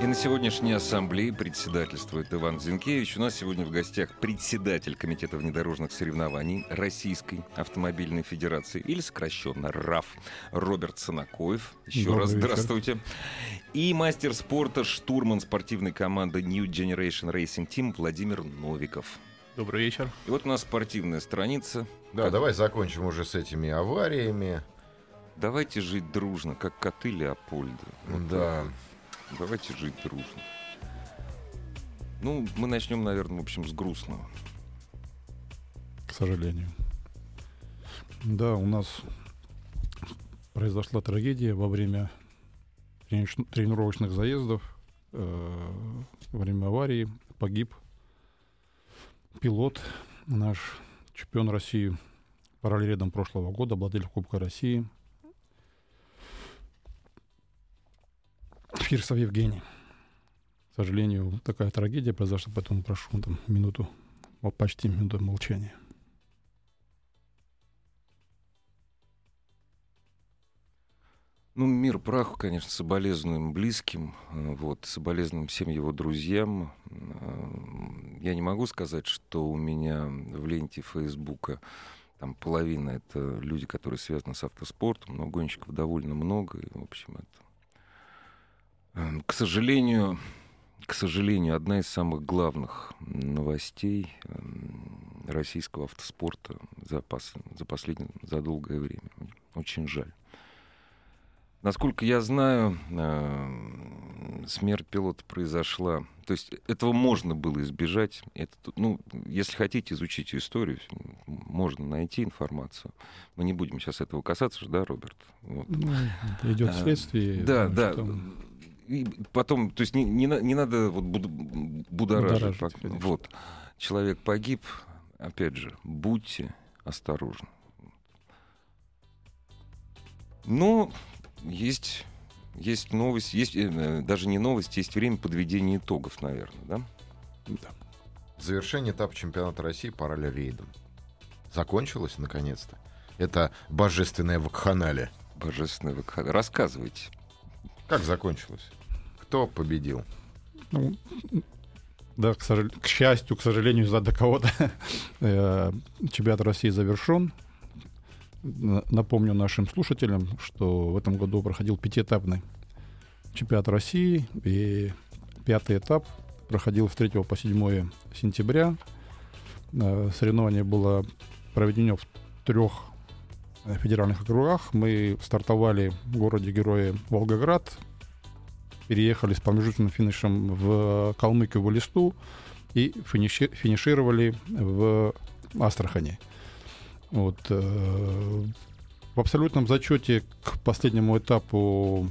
И на сегодняшней ассамблее председательствует Иван Зинкевич. У нас сегодня в гостях председатель Комитета внедорожных соревнований Российской автомобильной федерации, или сокращенно РАФ, Роберт Санакоев. Еще Добрый раз вечер. здравствуйте. И мастер спорта, штурман спортивной команды New Generation Racing Team Владимир Новиков. Добрый вечер. И вот у нас спортивная страница. Да, Как- давай закончим уже с этими авариями. Давайте жить дружно, как коты Леопольда. Вот Да. Давайте жить дружно. Ну, мы начнем, наверное, в общем, с грустного. К сожалению. Да, у нас произошла трагедия во время тренировочных заездов. Э, Во время аварии погиб пилот, наш чемпион России параллеледом прошлого года, обладатель Кубка России. Фирсов Евгений. К сожалению, такая трагедия произошла, поэтому прошу там минуту, вот почти минуту молчания. Ну, мир праху, конечно, соболезнуем близким, э, вот, соболезнуем всем его друзьям. Э, Я не могу сказать, что у меня в ленте Фейсбука там половина это люди, которые связаны с автоспортом, но гонщиков довольно много, и, в общем, это... Э, К сожалению, к сожалению, одна из самых главных новостей эм, российского автоспорта за, пос- за последнее, за долгое время. Очень жаль. Насколько я знаю, э, смерть пилота произошла. То есть этого можно было избежать. Это, ну, если хотите, изучите историю, можно найти информацию. Мы не будем сейчас этого касаться, да, Роберт? Вот. Ну, идет А, следствие. Да, ну, да. что там. И потом, то есть не, не, не надо вот буд- будоражить. Будоражить. Вот. Человек погиб. Опять же, будьте осторожны. Но есть, есть новость, есть э, даже не новость, есть время подведения итогов, наверное, да? Да. Завершение этапа чемпионата России по ралли-рейдам. Закончилось, наконец-то. Это божественная вакханалия. Божественное ВК. Рассказывайте. Как закончилось? Кто победил? Ну, да, к, сожал- к счастью, к сожалению, за до кого-то э, чемпионат России завершен. Напомню нашим слушателям, что в этом году проходил пятиэтапный чемпионат России, и пятый этап проходил с 3 по 7 сентября. Э, Соревнование было проведено в трех федеральных округах. Мы стартовали в городе Герои Волгоград, переехали с промежуточным финишем в Калмыкию в Листу и финиши- финишировали в Астрахани. Вот, э, в абсолютном зачете к последнему этапу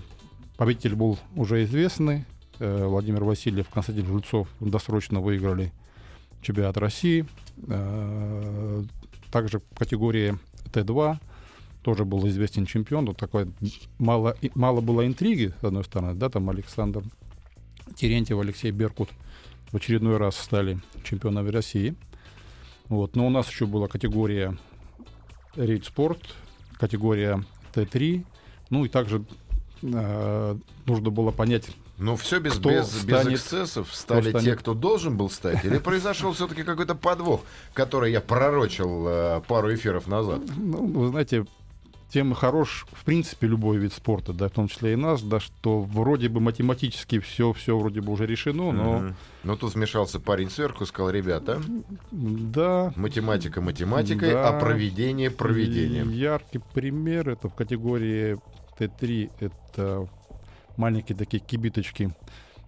победитель был уже известный. Э, Владимир Васильев, Константин Жильцов досрочно выиграли чемпионат России. Э, Также в категории Т2 тоже был известен чемпион. Вот такой мало, мало было интриги, с одной стороны, да, там Александр Терентьев, Алексей Беркут в очередной раз стали чемпионами России. Вот. Но у нас еще была категория Рейд Спорт, категория Т3, ну и также э, нужно было понять, Ну, все без, Кто без, без станет- эксцессов стали кто те, станет- кто должен был стать? Или произошел все-таки какой-то подвох, который я пророчил э, пару эфиров назад? ну, вы знаете, тем хорош, в принципе, любой вид спорта, да, в том числе и наш, да, что вроде бы математически все, все вроде бы уже решено, но Мгм. Но тут вмешался парень сверху сказал, ребята, да, математика математикой, Да. а проведение проведением. Яркий пример это в категории Т3 это маленькие такие кибиточки,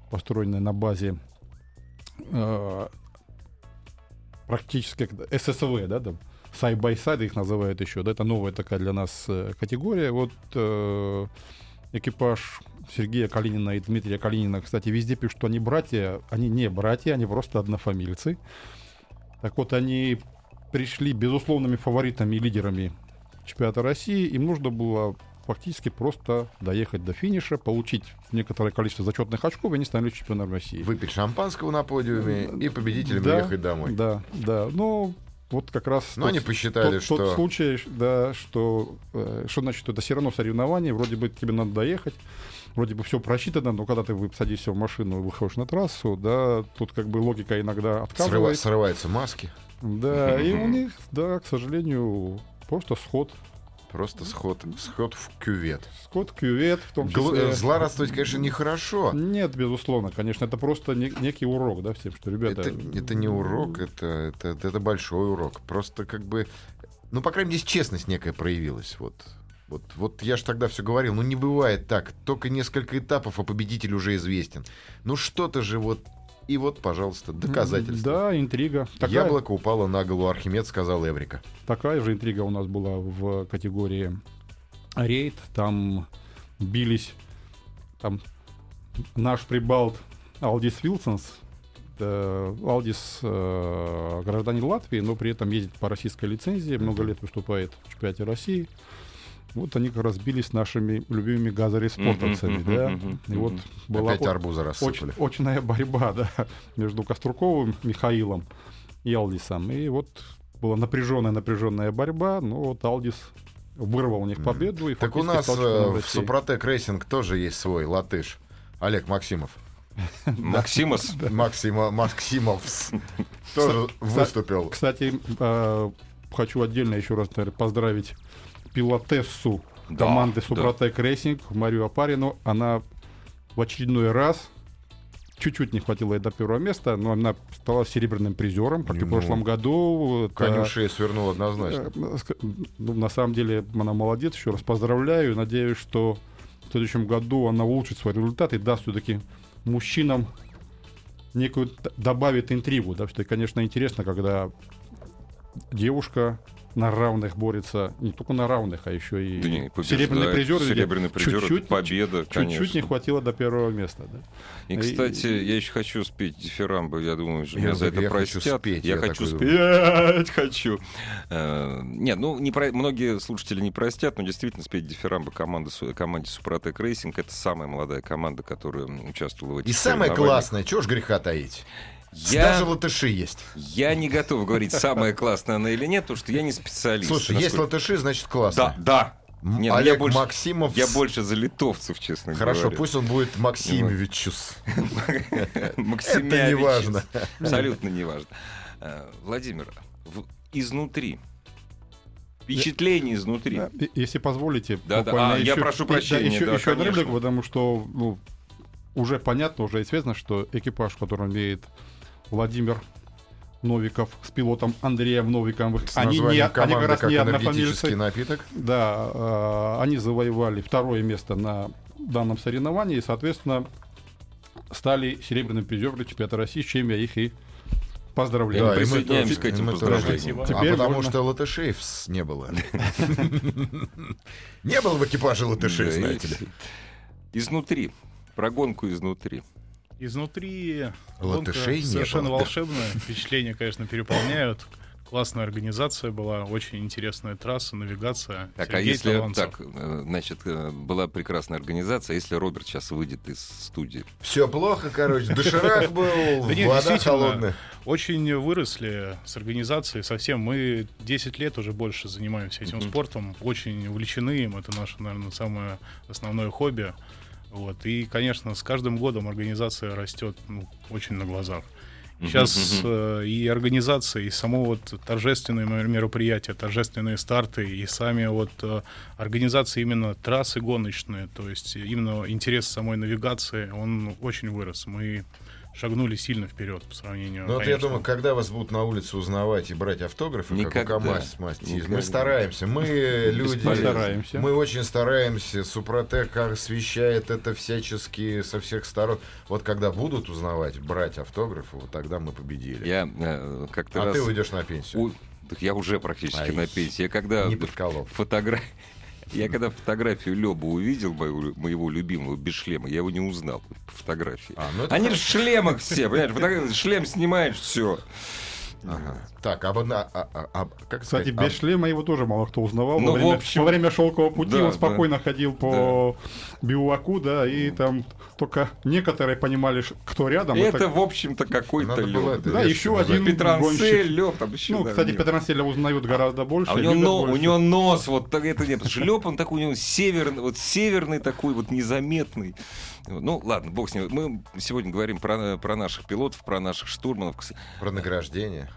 построенные на базе э, практически ССВ, да, там, side их называют еще, да, это новая такая для нас э, категория. Вот э, экипаж Сергея Калинина и Дмитрия Калинина, кстати, везде пишут, что они братья. Они не братья, они просто однофамильцы. Так вот, они пришли безусловными фаворитами и лидерами чемпионата России. Им нужно было фактически просто доехать до финиша, получить некоторое количество зачетных очков, и они стали чемпионом России. Выпить шампанского на подиуме и победителем Да, уехать домой. Да, да. Ну, вот как раз... Но тот- они посчитали, тот, что... тот случай, да, что, э, что значит, это все равно соревнование, вроде бы тебе надо доехать, вроде бы все просчитано, но когда ты садишься в машину и выходишь на трассу, да, тут как бы логика иногда Срыва- отказывает. срываются маски. Да, и у них, да, к сожалению, просто сход. Просто сход, сход в кювет. Сход, кювет, в том числе. э, Злорадствовать, конечно, нехорошо. Нет, безусловно, конечно, это просто не- некий урок, да, всем, что, ребята... Это, это не урок, это, это, это большой урок. Просто как бы, ну, по крайней мере, здесь честность некая проявилась. Вот, вот, вот я же тогда все говорил, ну не бывает так, только несколько этапов, а победитель уже известен. Ну что-то же вот, и вот, пожалуйста, доказательство. Да, интрига. Такая, Яблоко упало на голову, Архимед сказал Эврика. такая же интрига у нас была в категории рейд. Там бились там наш прибалт Алдис Вилсонс. э, Алдис э, гражданин Латвии, но при этом ездит по российской лицензии, много лет выступает в чемпионате России. Вот они как раз бились с нашими любимыми ГАЗ Рейд Спортовцами, да. И вот была Опять очень, рассыпали. мощная борьба, да, между Кострюковым Михаилом и Алдисом. И вот была напряженная, напряженная борьба, но вот Алдис вырвал у них победу. И Так у нас стал э, в. Супротек Рейсинг тоже есть свой латыш. Олег Максимов. Максимовс. Максима, Максимовс тоже выступил. Кстати, э, хочу отдельно еще раз поздравить пилотессу Да, команды да. Супротек Рейсинг Марию Апарину. Она в очередной раз чуть-чуть не хватило ей до первого места, но она стала серебряным призером, как и в Ну, прошлом году. Это- Коню шею свернул однозначно. Э, ск- ну, на самом деле она молодец, еще раз поздравляю. Надеюсь, что в следующем году она улучшит свои результаты и даст все-таки мужчинам некую добавит интригу. Да, что, конечно, интересно, когда девушка на равных борется, не только на равных, а еще и Да не, серебряный призер. Серебряный призер, чуть-чуть, победа, чуть-чуть не конечно. хватило до первого места. Да. И, кстати, я еще хочу спеть дифирамбы, я думаю, что Я меня за это я хочу простят. спеть, я я хочу спеть, хочу. Э, Нет, ну, не про- многие слушатели не простят, но действительно спеть дифирамбы команды, команде Супротек Racing это самая молодая команда, которая участвовала в этих И самое соревнованиях. классное, чего ж греха таить? Я, Даже латыши есть. я не готов говорить, самая классная она или нет, потому что я не специалист. Слушай, есть насколько- латыши, значит классно. Да, да. Нет, ну, Олег я больше, Максимов. я больше за литовцев, честно Хорошо, говоря. пусть он будет Максимовичус. Максимович. Это не важно. Абсолютно не важно. Э, Владимир, изнутри. Впечатление изнутри. Да, Если позволите, Да, да. буквально А, я прошу да, прощения, еще, да, еще конечно. реплику, потому что ну, уже понятно, уже известно, что экипаж, в котором едет Владимир Новиков с пилотом Андреем Новиковым, С они, не, названием они как команды раз как не энергетический однофамильцы. напиток. Да, э, они завоевали второе место на данном соревновании и, соответственно, стали серебряным призером чемпионата России, с чем я их и поздравляю. Да, и мы присоединяемся к этим поздравлениям. А Теперь потому можно- что латышей не было. Не было в экипаже латышей, знаете ли. Изнутри. Про гонку изнутри. Изнутри Латышей не совершенно было. волшебная. Впечатления, конечно, переполняют. Классная организация была, очень интересная трасса, навигация. Так, а Сергей если Таланцев. так, э, значит, э, была прекрасная организация, если Роберт сейчас выйдет из студии. Все плохо, короче. Доширак был, Да вода действительно, холодная. Очень выросли с организацией совсем. Мы 10 лет уже больше занимаемся этим спортом, очень увлечены им. Это наше, наверное, самое основное хобби. Вот. И, конечно, с каждым годом организация растет ну, очень на глазах. Сейчас мгм. э, и организация, и само вот торжественные ме- мероприятия, торжественные старты, и сами вот э, организации именно трассы гоночные, то есть именно интерес самой навигации, он очень вырос. Мы шагнули сильно вперед по сравнению. Ну вот я думаю, когда вас будут на улице узнавать и брать автографы, Никогда. как у КамАЗ Никогда. мы стараемся, мы люди, стараемся. мы очень стараемся, Супротек освещает это всячески со всех сторон. Вот когда будут узнавать, брать автографы, вот тогда мы победили. Я э, как-то а раз... ты уйдешь на пенсию. У- Так я уже практически Ай, на пенсии. Я когда не подколол. фотогра- Я когда фотографию Лёба увидел, моего, моего любимого без шлема, я его не узнал по фотографии. А, ну это Они хорошо. в шлемах все, понимаешь? фотографии- Шлем снимаешь, все. Ага. Так, а, вот на- а- а- а- как Кстати, сказать, без шлема его тоже мало кто узнавал. Ну, во, время, в общем, во время шелкового пути да, он спокойно ходил по биваку, да, и там только некоторые понимали, кто рядом. Это, в общем-то, какой-то это Да, еще один Петрансель. Лёб, там еще. Ну, да, кстати. Петранселя узнают гораздо больше. А у него, но- у больше. него нос, вот так это нет. Потому что он такой, у него северный, вот северный такой, вот незаметный. Ну, ладно, бог с ним. Мы сегодня говорим про, про наших пилотов, про наших штурманов. Про награждение.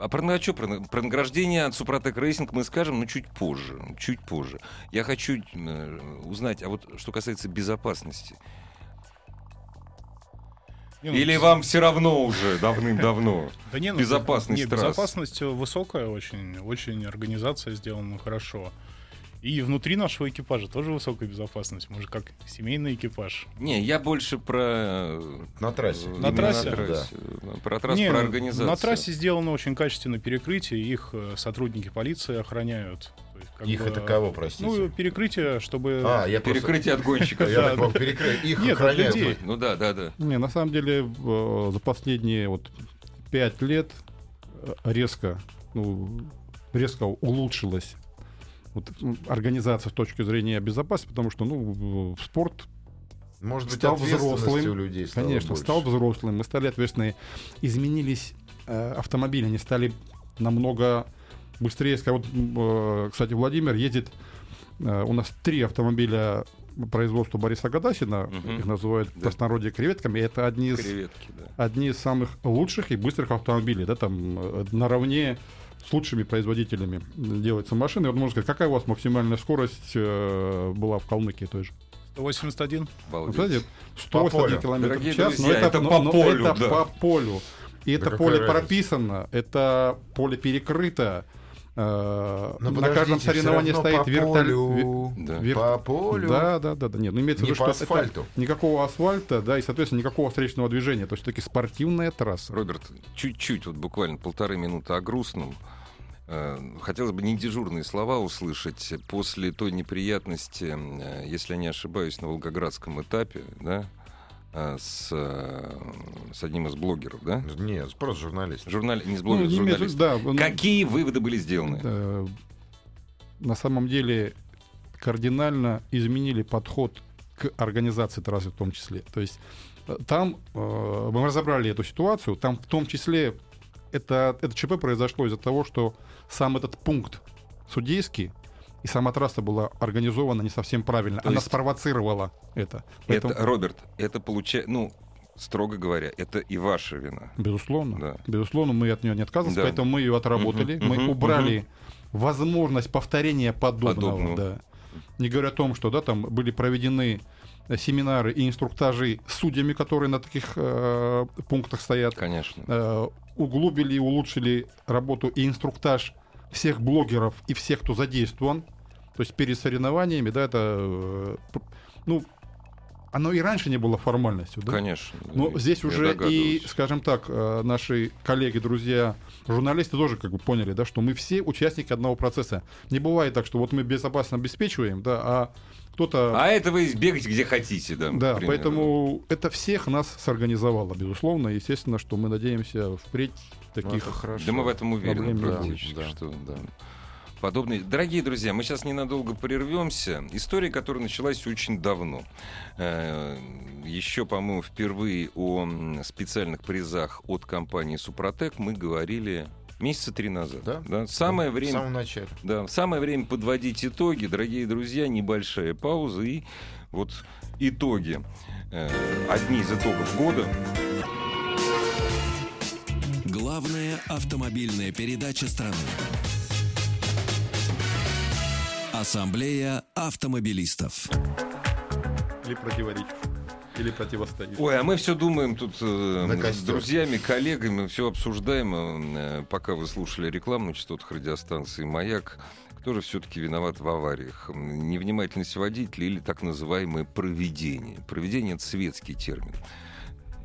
А про, а чё, про, про награждение от Супротек Racing мы скажем, но чуть позже. Чуть позже. Я хочу э, узнать, а вот что касается безопасности. Не, ну, Или вам все равно уже давным-давно? Да не, ну, безопасность не, трасс? безопасность высокая очень, очень организация сделана хорошо. И внутри нашего экипажа тоже высокая безопасность. Мы же как семейный экипаж. Не, я больше про... э, На трассе. э, На именно трассе? На трассе. Про трассу, Не, про организацию. На трассе сделано очень качественно перекрытие, их э, сотрудники полиции охраняют. Как Их бы, это кого, простите? Ну, перекрытие, чтобы... а, я просто- Перекрытие от гонщиков. Я так Их охраняют. Ну да, да, да. Не, на самом деле э, за последние вот пять лет э, резко, ну, резко улучшилась вот, организация с точки зрения безопасности, потому что, ну, в- спорт, Может быть, Стал взрослым. у людей стало конечно, больше. стал взрослым, мы стали ответственные, изменились э, автомобили, они стали намного быстрее. Вот, э, кстати, Владимир ездит, э, у нас три автомобиля производства Бориса Гадасина, Мгм. их называют в Да. простонародье креветками, это одни из Креветки, да. одни из самых лучших и быстрых автомобилей, да, там э, наравне с лучшими производителями делаются машины. Вот можно сказать, какая у вас максимальная скорость э, была в Калмыкии той же? 181. Вот Обалдеть. знаете, 181 полю. километров Дорогие в час, но друзья, это, это но- по но полю, это да. по полю. И Да это поле разница? прописано, это поле перекрыто. Э, Но на каждом соревновании стоит по вертолет. полю. Да. Вер- По полю. Да, да, да, да. Нет, ну имеется в виду, по что это асфальту. никакого асфальта, да, и, соответственно, никакого встречного движения. То есть таки спортивная трасса. Роберт, чуть-чуть, вот буквально полторы минуты о грустном. Э, Хотелось бы не дежурные слова услышать после той неприятности, э, если я не ошибаюсь, на Волгоградском этапе, да, с, э, с одним из блогеров, да? Нет, просто журналист. Журнали... Не с Ну, блогером, виду, журналист. да, ну, Какие выводы были сделаны? э, на самом деле кардинально изменили подход к организации трассы в том числе. То есть э, там э, мы разобрали эту ситуацию, там в том числе это, это ЧП произошло из-за того, что сам этот пункт судейский и сама трасса была организована не совсем правильно. То Она есть- спровоцировала это. Поэтому, Это, Роберт, это получается, ну, строго говоря, это и ваша вина. Безусловно. Да. Безусловно, мы от нее не отказывались, Да. поэтому мы ее отработали. Мгм, мы мгм, убрали возможность повторения подобного. Подобного. Да. Не говоря о том, что да, там были проведены семинары и инструктажи с судьями, которые на таких э, пунктах стоят. Конечно. Э, углубили и улучшили работу и инструктаж всех блогеров и всех, кто задействован. То есть перед соревнованиями, да, это, э, ну, оно и раньше не было формальностью, да? Конечно. Но здесь уже и, скажем так, э, наши коллеги, друзья, журналисты тоже как бы поняли, да, что мы все участники одного процесса. Не бывает так, что вот мы безопасно обеспечиваем, да, а кто-то... А это вы бегайте где хотите, да. да, поэтому это всех нас сорганизовало, безусловно. Естественно, что мы надеемся впредь Ну, таких... это хорошо. Да мы в этом уверены проблем практически. Да, что да. подобные. Дорогие друзья, мы сейчас ненадолго прервемся. История, которая началась очень давно. Э, Еще, по-моему, впервые о специальных призах от компании Супротек мы говорили месяца три назад. Да? Самое В время. самом начале. Да, самое время подводить итоги, дорогие друзья, небольшая пауза и вот итоги. Э, Одни из итогов года. Главная автомобильная передача страны. Ассамблея автомобилистов. Или противоречив, или противостоит. Ой, а мы все думаем тут э, с друзьями, коллегами, все обсуждаем, э, пока вы слушали рекламную частотах радиостанции «Маяк». Кто же все-таки виноват в авариях? Невнимательность водителя или так называемое проведение? Проведение — это светский термин.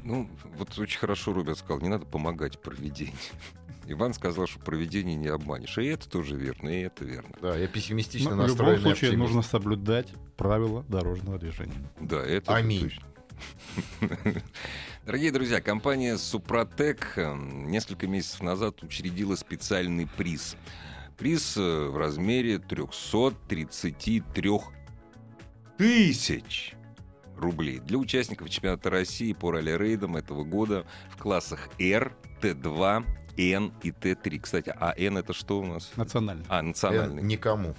Ну, вот очень хорошо Роберт сказал, не надо помогать проведению. Иван сказал, что проведение не обманешь. И это тоже верно, и это верно. Да, я пессимистично Но Ну, в любом случае оптимист. нужно соблюдать правила дорожного движения. Да, это Аминь. точно. Дорогие друзья, компания Супротек э, несколько месяцев назад учредила специальный приз. Приз э, в размере 333 тысяч рублей для участников чемпионата России по ралли-рейдам этого года в классах R, Т2, N и Т3. Кстати, а N это что у нас? Национально. А, Э, национальный. Никому.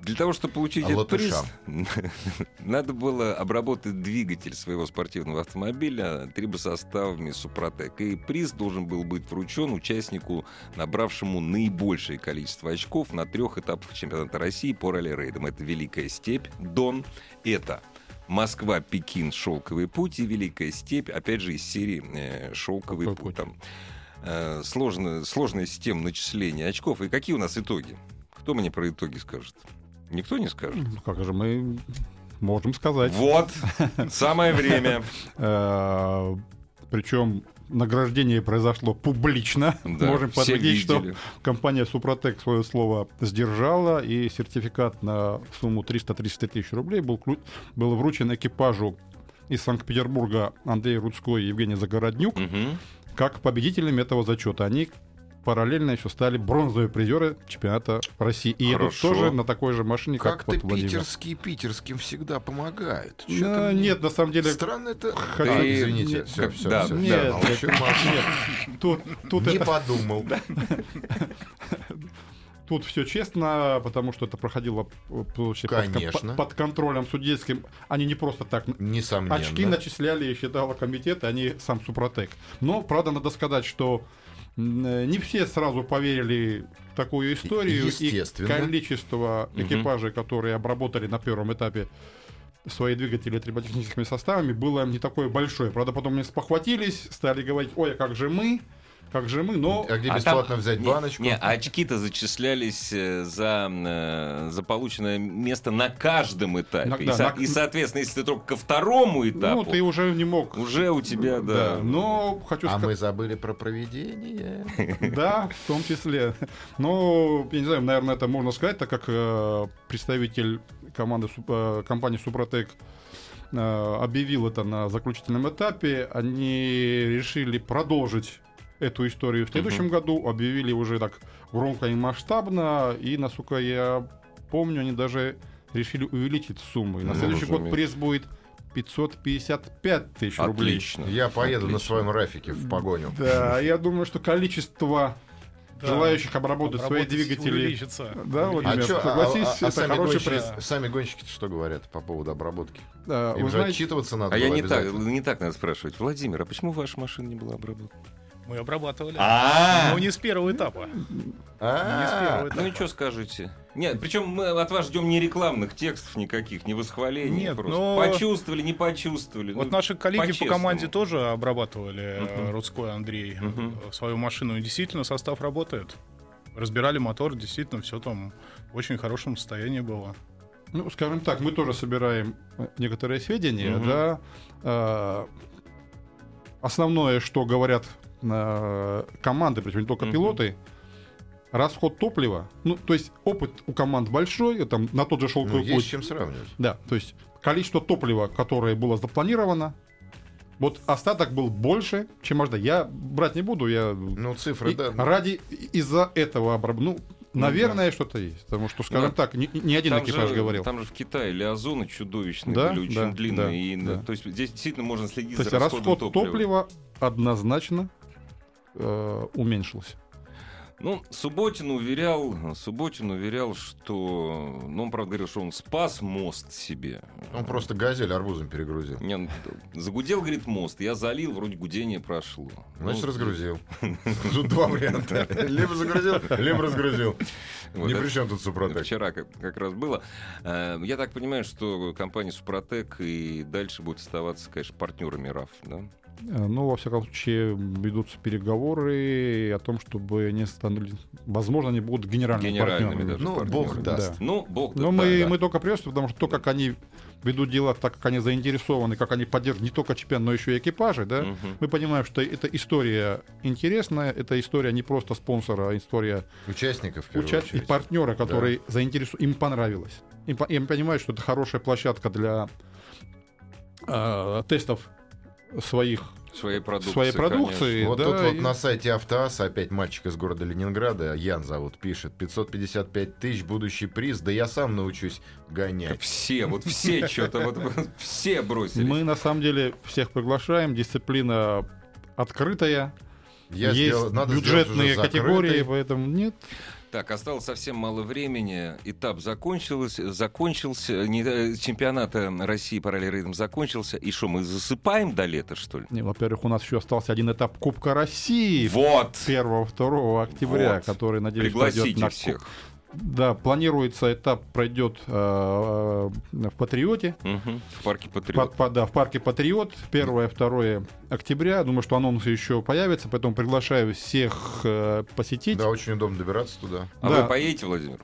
Для того, чтобы получить А этот приз, надо было обработать двигатель своего спортивного автомобиля трибосоставами Супротек. И приз должен был быть вручен участнику, набравшему наибольшее количество очков на трех этапах чемпионата России по ралли-рейдам. Это Великая Степь, Дон, это Москва, Пекин, Шелковый путь и Великая Степь, опять же, из серии э, Шелковый Шелковый путь. Там, э, сложная, сложная система начисления очков. И какие у нас итоги? Кто мне про итоги скажет? Никто не скажет. Ну, Как же мы можем сказать. Вот, самое время. Причем награждение произошло публично. Да, Можем подтвердить, что компания Супротек свое слово сдержала, и сертификат на сумму 330 тысяч рублей был, был вручен экипажу из Санкт-Петербурга Андрей Рудской и Евгений Загороднюк Мгм. как победителями этого зачета. Они параллельно еще стали бронзовые призеры чемпионата России. И едут тоже на такой же машине, как, Как-то вот Владимир. питерские питерским всегда помогают. Ну, Чё-то мне нет, на самом деле, Странно это... Так, Ты- извините, все, как- все, да, все. нет, молчу, нет, нет. Тут, тут, Не это- подумал. тут все честно, потому что это проходило э, получается, под- Конечно. под, под контролем судейским. Они не просто так Несомненно. очки начисляли и считала комитет, не сам Супротек. Но, правда, надо сказать, что не все сразу поверили в такую историю. И количество экипажей, которые обработали на первом этапе свои двигатели триботехническими составами, было не такое большое. Правда, потом они спохватились, стали говорить, ой, а как же мы, как же мы, но... А где А бесплатно там- взять не- баночку? Не, а очки-то зачислялись э, за, э, за полученное место на каждом этапе. На- и, да, со- на- и, соответственно, если ты только ко второму Ну, этапу, ты уже не мог... уже у тебя, да. но хочу А сказать... мы забыли про проведение. Да, в том числе. Но, я не знаю, наверное, это можно сказать, так как э, представитель команды, компании Супротек объявил это на заключительном этапе, они решили продолжить эту историю в следующем году, объявили уже так громко и масштабно, и, насколько я помню, они даже решили увеличить сумму. И на Ну, следующий год разумеется. приз будет 555 тысяч рублей. Отлично. Я поеду на Отлично. своем рафике в погоню. Да, я думаю, что количество Да. желающих обработать свои двигатели. увеличится. Да, Владимир, А чё, а- согласись, а- а это сами хороший гонщики- приз. Сами гонщики что говорят по поводу обработки? Да, Им же знаете, отчитываться надо А я не так, не так надо спрашивать. Владимир, а почему ваша машина не была обработана? Мы обрабатывали. А. Но не с первого этапа. Не с А, первого Ну что скажете? Нет, причем мы от вас ждем не рекламных текстов никаких, не восхвалений. Нет, просто. но- Почувствовали, не почувствовали. Вот Ну, наши коллеги по по-честному. команде тоже обрабатывали Мгм. Рудской Андрей Мгм. свою машину. И действительно, состав работает. Разбирали мотор, действительно, все там в очень хорошем состоянии было. ну, скажем так, мы тоже собираем э, некоторые сведения, Мгм. да. Э, Основное, что говорят команды, причем не только Мгм. пилоты, расход топлива. Ну, то есть опыт у команд большой, там на тот же ну, шелковый есть путь. с чем сравнивать. Да, то есть количество топлива, которое было запланировано, вот остаток был больше, чем ожидать. Я брать не буду, я Ну, цифры, И да. ради из-за этого обраб- ну, наверное, что-то есть. Потому что, скажем Ну, так, ни один Там экипаж же, говорил. там же в Китае лиазоны чудовищные Да, были, очень да, длинные. да, и, да. То есть здесь действительно можно следить То за есть расходом расход топлива, однозначно э, уменьшился. Ну, Субботин уверял, Субботин уверял, что... Ну, он, правда, говорил, что он спас мост себе. Он просто газель арбузом перегрузил. Не, он загудел, говорит, мост. Я залил, вроде гудение прошло. Значит, Ну, разгрузил. Тут два варианта. Либо загрузил, либо разгрузил. это при чем тут Супротек. Вчера как, как раз было. Э, Я так понимаю, что компания Супротек и дальше будет оставаться, конечно, партнерами РАФ, да? Э, Ну, во всяком случае, ведутся переговоры о том, чтобы они становились... Возможно, они будут генеральными, Генеральными партнерами. даже Ну, партнерами. бог даст. Да. Ну, бог Но да, мы, да. мы только приветствуем, потому что то, как они ведут дела, так как они заинтересованы, как они поддерживают не только чемпион, но еще и экипажи, да, Мгм. мы понимаем, что эта история интересная, это история не просто спонсора, а история Участников, в первую уча- и партнера, который заинтересован, им понравилось. Им, им понимают, что это хорошая площадка для э, тестов своих Своей продукции. своей продукции. Вот да, тут вот и- на сайте Автоаса опять мальчик из города Ленинграда, Ян зовут, пишет, 555 тысяч, будущий приз, да я сам научусь гонять. Все, вот все что-то, вот все бросились. Мы на самом деле всех приглашаем, дисциплина открытая, Я есть сделал- надо бюджетные категории, поэтому нет. Так, осталось совсем мало времени. Этап закончился, закончился, не, э, чемпионат э, России по ралли-рейдам закончился. И что, мы засыпаем до лета, что ли? Не, во-первых, у нас еще остался один этап Кубка России. Вот! 1-2 октября, Вот. который, надеюсь, Пригласите на всех. Да, планируется этап пройдет э, э, в Патриоте. Мгм. В парке По- Патриот. по- да, в парке Патриот 1-2 октября. Думаю, что анонсы еще появятся, поэтому приглашаю всех э, посетить. Да, очень удобно добираться туда. А да. вы поедете, Владимир?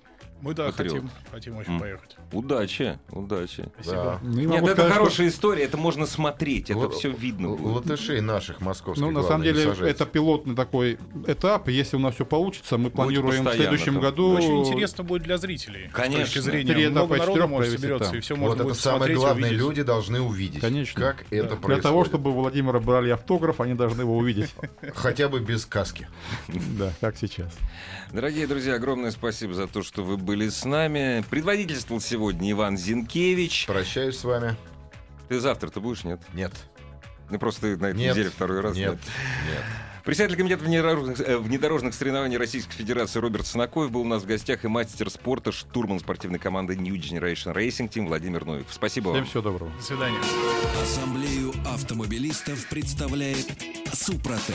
Мы, да, Патриот. хотим, хотим очень М. поехать. Удачи, удачи. Спасибо. Ну, и Нет, могу это сказать, что- хорошая история, это можно смотреть, это Л- все видно Л- будет. Латышей наших московских Ну, на самом не деле, это пилотный такой этап. и Если у нас все получится, мы планируем в постоянно следующем там. году. Очень интересно будет для зрителей. Конечно. С точки зрения, Три этапа много из народу четырех может провести соберется, там. и все Вот можно это будет самое смотреть, главное, увидеть. люди должны увидеть, Конечно. как это Для происходит. того, чтобы у Владимира брали автограф, они должны его увидеть. Хотя бы без каски. Да, как сейчас. Дорогие друзья, огромное спасибо за то, что вы были с нами. Предводительствовал сегодня Иван Зинкевич. Прощаюсь с вами. Ты завтра-то будешь, нет? Нет. Ну, просто на этой Нет. неделе второй раз. Нет. да? Нет. Председатель комитета внедорожных, э, внедорожных соревнований Российской Федерации Роберт Санакоев был у нас в гостях и мастер спорта, штурман спортивной команды New Generation Racing Team Владимир Новиков. Спасибо вам. Всем всего доброго. До свидания. Ассамблею автомобилистов представляет Супротек.